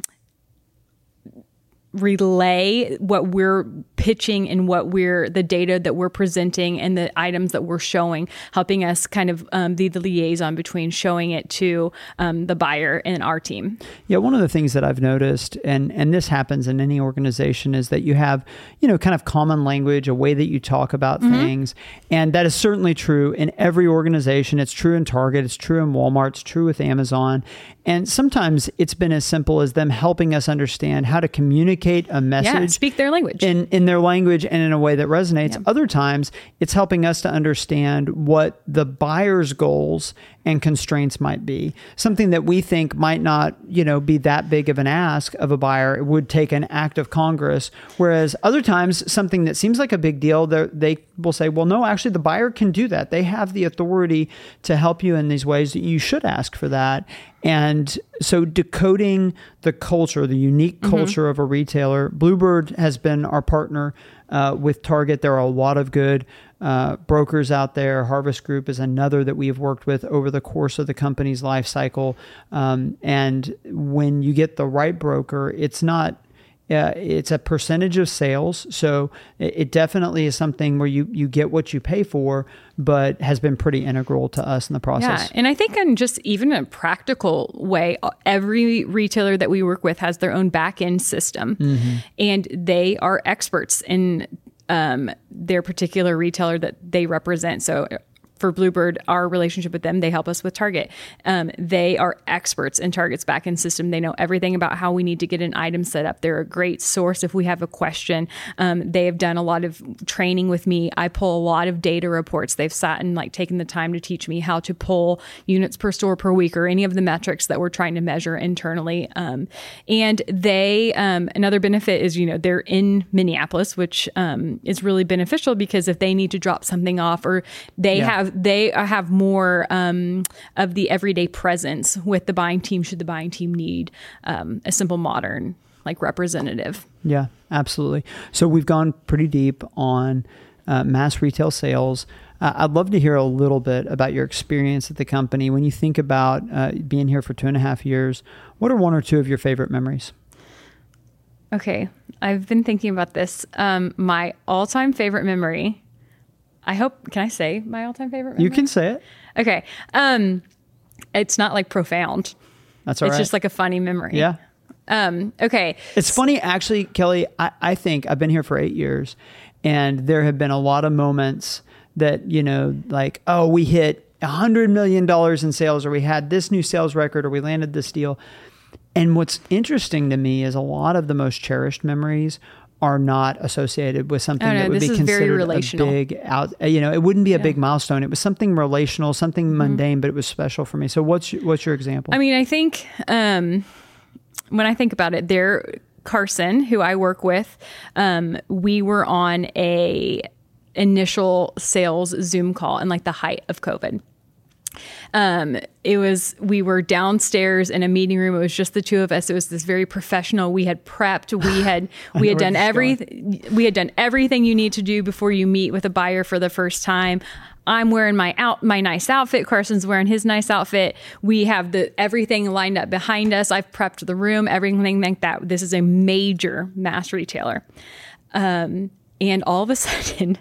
relay what we're pitching and what we're the data that we're presenting and the items that we're showing, helping us kind of um, be the liaison between showing it to um, the buyer and our team. Yeah, one of the things that I've noticed, and and this happens in any organization, is that you have, you know, kind of common language, a way that you talk about things, and that is certainly true in every organization. It's true in Target, it's true in Walmart, it's true with Amazon, and sometimes it's been as simple as them helping us understand how to communicate a message Yeah, speak their language. in in their language and in a way that resonates. Other times, it's helping us to understand what the buyer's goals and constraints might be. Something that we think might not, you know, be that big of an ask of a buyer. It would take an act of Congress. Whereas other times, something that seems like a big deal, they're- will say, "Well, no, actually, the buyer can do that. They have the authority to help you in these ways. That you should ask for that." And so, decoding the culture, the unique culture of a retailer, Bluebird has been our partner uh, with Target. There are a lot of good uh, brokers out there. Harvest Group is another that we have worked with over the course of the company's life cycle. Um, and when you get the right broker, it's not uh, it's a percentage of sales, so it, it definitely is something where you you get what you pay for, but has been pretty integral to us in the process. Yeah, and I think in just even a practical way, every retailer that we work with has their own back end system, Mm-hmm. and they are experts in um, their particular retailer that they represent. So. For Bluebird, our relationship with them, they help us with Target. Um, they are experts in Target's backend system. They know everything about how we need to get an item set up. They're a great source if we have a question. Um, they have done a lot of training with me. I pull a lot of data reports. They've sat and like taken the time to teach me how to pull units per store per week or any of the metrics that we're trying to measure internally. Um, and they, um, another benefit is, you know, they're in Minneapolis, which um, is really beneficial because if they need to drop something off or they Yeah. have, they have more um, of the everyday presence with the buying team should the buying team need um, a simple modern like representative. Yeah, absolutely. So we've gone pretty deep on uh, mass retail sales. Uh, I'd love to hear a little bit about your experience at the company. When you think about uh, being here for two and a half years, what are one or two of your favorite memories? Okay, I've been thinking about this. Um, my all-time favorite memory. I hope. Can I say my all-time favorite? Memory? You can say it. Okay. Um, it's not like profound. That's all it's right. just like a funny memory. yeah. Um, okay. It's funny, actually, Kelley. I, I think I've been here for eight years, and there have been a lot of moments that you know, like, oh, we hit a hundred million dollars in sales, or we had this new sales record, or we landed this deal. And what's interesting to me is a lot of the most cherished memories are not associated with something Oh, that would be considered a big out. You know, it wouldn't be a big milestone. It was something relational, something Mm-hmm. mundane, but it was special for me. So, what's your, what's your example? I mean, I think um, when I think about it, there, Carson, who I work with, um, we were on a initial sales Zoom call in like the height of COVID. Um, it was we were downstairs in a meeting room. It was just the two of us. It was this very professional. We had prepped. We had we had done everything. We had done everything you need to do before you meet with a buyer for the first time. I'm wearing my out my nice outfit. Carson's wearing his nice outfit. We have the everything lined up behind us. I've prepped the room. Everything like that. This is a major mass retailer. Um, and all of a sudden,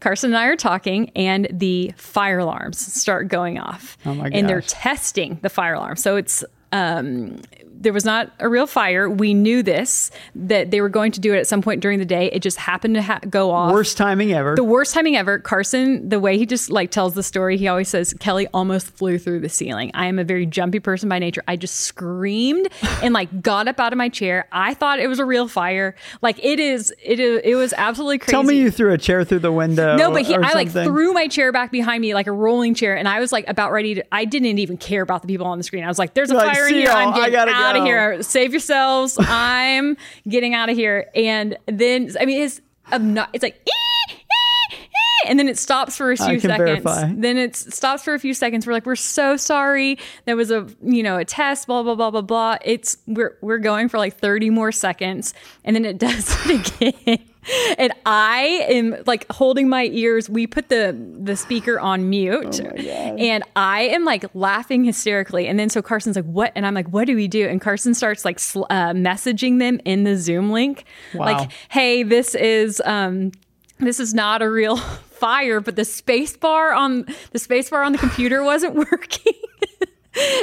Carson and I are talking, and the fire alarms start going off. Oh my And they're testing the fire alarm. So it's um, there was not a real fire. We knew this that they were going to do it at some point during the day. It just happened to ha- go off. Worst timing ever. The worst timing ever. Carson, the way he just like tells the story, he always says Kelley almost flew through the ceiling. I am a very jumpy person by nature. I just screamed and like got up out of my chair. I thought it was a real fire. Like it is. It is. It was absolutely crazy. Tell me you threw a chair through the window. No, but he, I like threw my chair back behind me like a rolling chair, and I was like about ready to. I didn't even care about the people on the screen. I was like, "There's a Like, fire y'all. I'm getting out go." of here. Save yourselves. I'm getting out of here." And then, I mean, it's obno- It's like. "Ee, ee, ee," And then it stops for a few seconds. verify. Then it stops for a few seconds. We're like, we're so sorry. There was a you know a test. Blah blah blah blah blah. It's we're we're going for like thirty more seconds, and then it does it again. And I am like holding my ears. We put the the speaker on mute, and I am like laughing hysterically. And then so Carson's like, "What?" And I'm like, "What do we do?" And Carson starts like sl- uh, messaging them in the Zoom link, Wow. like, "Hey, this is um, this is not a real fire, but the space bar on the space bar on the computer wasn't working."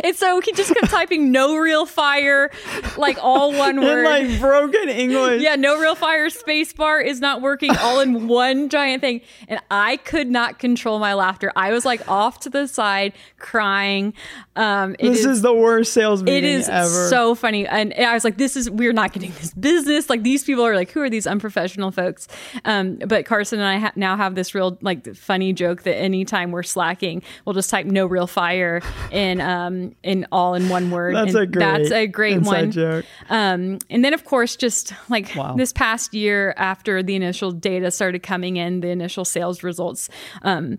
And so he just kept typing no real fire, like all one in word. like broken English. Yeah, no real fire space bar is not working all in one giant thing. And I could not control my laughter. I was like off to the side crying. Um, it This is, the worst sales meeting it is ever. so funny. And I was like, this is, we're not getting this business. Like, these people are like, who are these unprofessional folks? Um, but Carson and I ha- now have this real, like, funny joke that anytime we're slacking, we'll just type no real fire in, um, in all in one word. That's And a great one. That's a great one. joke. Um, and then, of course, just like Wow. this past year, after the initial data started coming in, the initial sales results, um,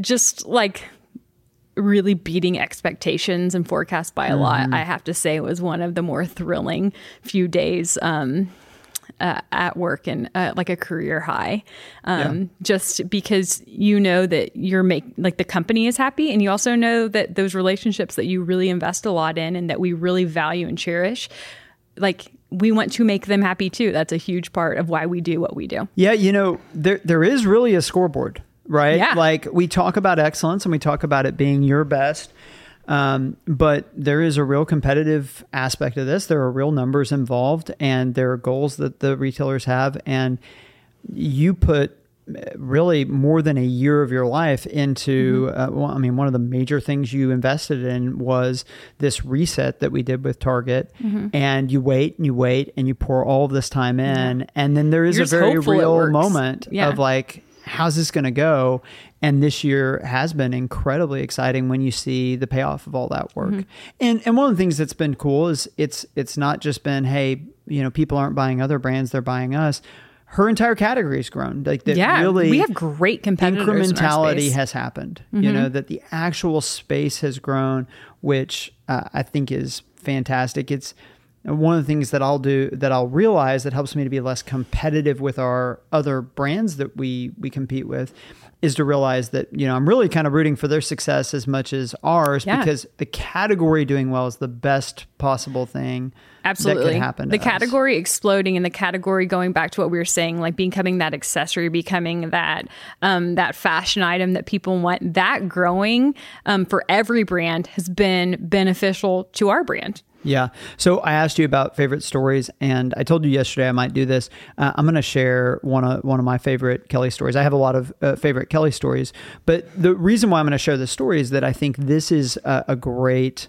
just like really beating expectations and forecasts by a Mm-hmm. lot. I have to say, it was one of the more thrilling few days. Um, uh, at work and uh, like a career high, um, just because you know that you're make like the company is happy, and you also know that those relationships that you really invest a lot in and that we really value and cherish, like we want to make them happy too. That's a huge part of why we do what we do. Yeah, you know, there there is really a scoreboard, right? Yeah. Like we talk about excellence and we talk about it being your best. Um, but there is a real competitive aspect of this. There are real numbers involved, and there are goals that the retailers have. And you put uh, really more than a year of your life into. Uh, well, I mean, one of the major things you invested in was this reset that we did with Target. And you wait and you wait and you pour all of this time in, and then there is You're a very real moment Yeah. of like how's this going to go and this year has been incredibly exciting when you see the payoff of all that work Mm-hmm. and and one of the things that's been cool is it's it's not just been hey you know people aren't buying other brands they're buying us her entire category has grown like that yeah, really we have great competitors. incrementality. Mm-hmm. has happened you know that the actual space has grown which uh, i think is fantastic it's one of the things that I'll do that I'll realize that helps me to be less competitive with our other brands that we we compete with is to realize that you know I'm really kind of rooting for their success as much as ours Yeah. because the category doing well is the best possible thing Absolutely. that could happen. the us. category exploding and the category going back to what we were saying, like becoming that accessory, becoming that um, that fashion item that people want, that growing um, for every brand has been beneficial to our brand. Yeah. So I asked you about favorite stories, and I told you yesterday I might do this. Uh, I'm going to share one of one of my favorite Kelley stories. I have a lot of uh, favorite Kelley stories, but the reason why I'm going to share this story is that I think this is a, a great.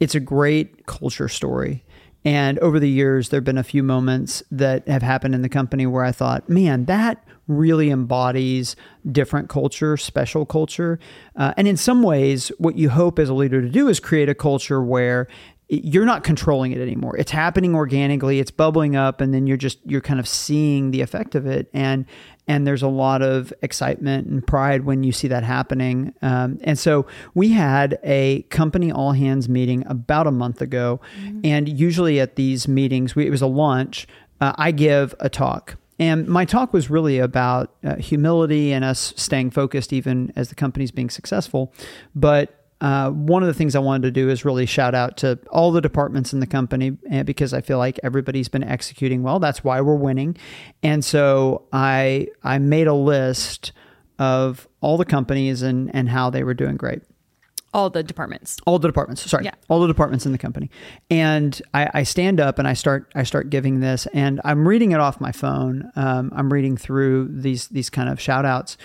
It's a great culture story. And over the years, there have been a few moments that have happened in the company where I thought, man, that really embodies different culture, special culture. Uh, and in some ways, what you hope as a leader to do is create a culture where you're not controlling it anymore. It's happening organically. It's bubbling up, and then you're just you're kind of seeing the effect of it, and and there's a lot of excitement and pride when you see that happening. Um, and so we had a company all hands meeting about a month ago, mm-hmm. and usually at these meetings, we, it was a lunch. Uh, I give a talk. And my talk was really about uh, humility and us staying focused, even as the company's being successful. But uh, one of the things I wanted to do is really shout out to all the departments in the company eh, because I feel like everybody's been executing well. That's why we're winning. And so I I made a list of all the companies and and how they were doing great. All the departments. All the departments. Sorry, yeah. all the departments in the company. And I, I, stand up and I start I start giving this, and I'm reading it off my phone. Um, I'm reading through these these kind of shout outs.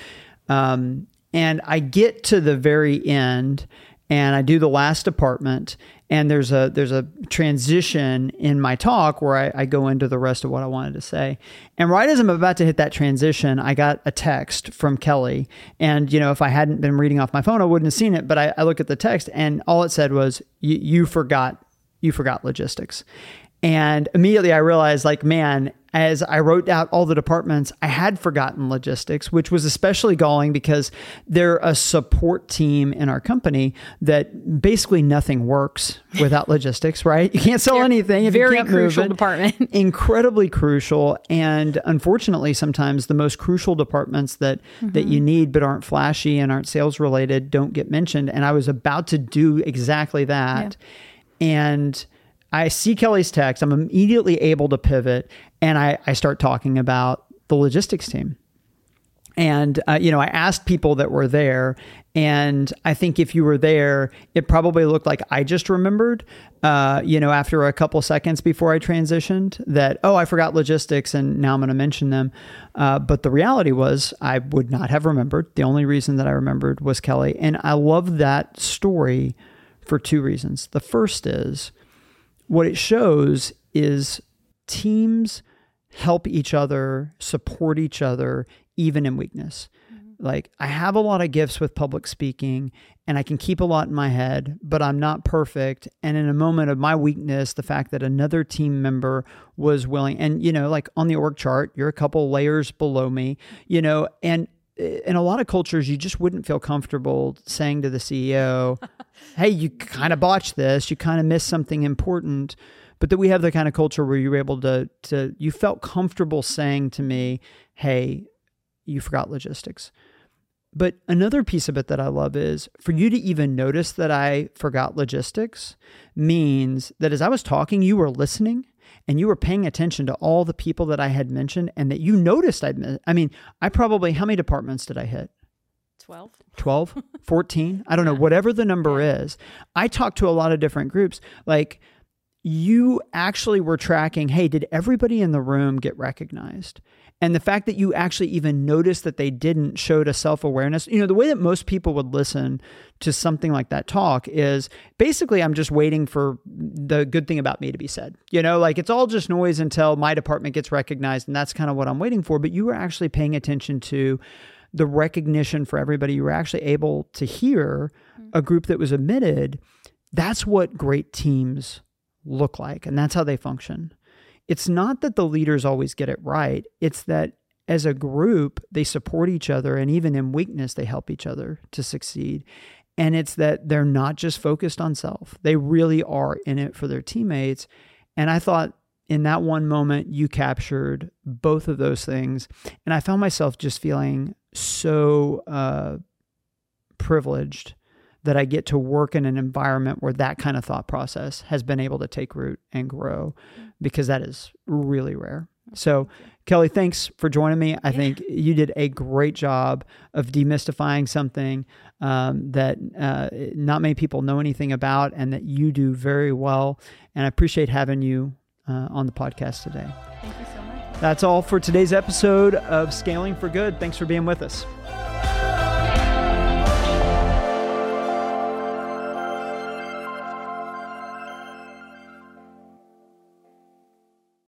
Um, and I get to the very end and I do the last department and there's a there's a transition in my talk where I, I, go into the rest of what I wanted to say. And right as I'm about to hit that transition, I got a text from Kelley. And you know, if I hadn't been reading off my phone, I wouldn't have seen it. But I, I look at the text and all it said was, you forgot you forgot logistics. And immediately I realized, like, man, as I wrote out all the departments, I had forgotten logistics, which was especially galling because they're a support team in our company that basically nothing works without logistics, right? You can't sell anything if very you can't crucial move it. department. Incredibly crucial. And unfortunately, sometimes the most crucial departments that, mm-hmm. that you need but aren't flashy and aren't sales related don't get mentioned. And I was about to do exactly that. Yeah. And I see Kelley's text. I'm immediately able to pivot and I, I start talking about the logistics team. And, uh, you know, I asked people that were there, and I think if you were there, it probably looked like I just remembered, uh, you know, after a couple seconds before I transitioned that, oh, I forgot logistics and now I'm going to mention them. Uh, but the reality was I would not have remembered. The only reason that I remembered was Kelley. And I love that story for two reasons. The first is what it shows is teams help each other, support each other, even in weakness. Mm-hmm. Like, I have a lot of gifts with public speaking and I can keep a lot in my head, but I'm not perfect. And in a moment of my weakness, the fact that another team member was willing, and, you know, like on the org chart, you're a couple layers below me, you know, and in a lot of cultures, you just wouldn't feel comfortable saying to the CEO, Hey, you kind of botched this. You kind of missed something important but that we have the kind of culture where you were able to to you felt comfortable saying to me, "Hey, you forgot logistics." But another piece of it that I love is for you to even notice that I forgot logistics means that as I was talking, you were listening and you were paying attention to all the people that I had mentioned and that you noticed I'd I mean, I probably how many departments did I hit? 12 12 14 i don't know whatever the number is. I talked to a lot of different groups. Like you actually were tracking hey, did everybody in the room get recognized? And the fact that you actually even noticed that they didn't showed a self awareness. You know, the way that most people would listen to something like that talk is basically, I'm just waiting for the good thing about me to be said. You know, like it's all just noise until my department gets recognized. And that's kind of what I'm waiting for. But you were actually paying attention to the recognition for everybody. You were actually able to hear mm-hmm. a group that was omitted. That's what great teams look like. And that's how they function. It's not that the leaders always get it right, it's that as a group, they support each other. And even in weakness, they help each other to succeed. And it's that they're not just focused on self, they really are in it for their teammates. And I thought in that one moment, you captured both of those things. And I found myself just feeling so uh, privileged that I get to work in an environment where that kind of thought process has been able to take root and grow because that is really rare. So, Kelley, thanks for joining me. I yeah. think you did a great job of demystifying something um, that uh, not many people know anything about and that you do very well. And I appreciate having you uh, on the podcast today. Thank you so much. That's all for today's episode of Scaling for Good. Thanks for being with us.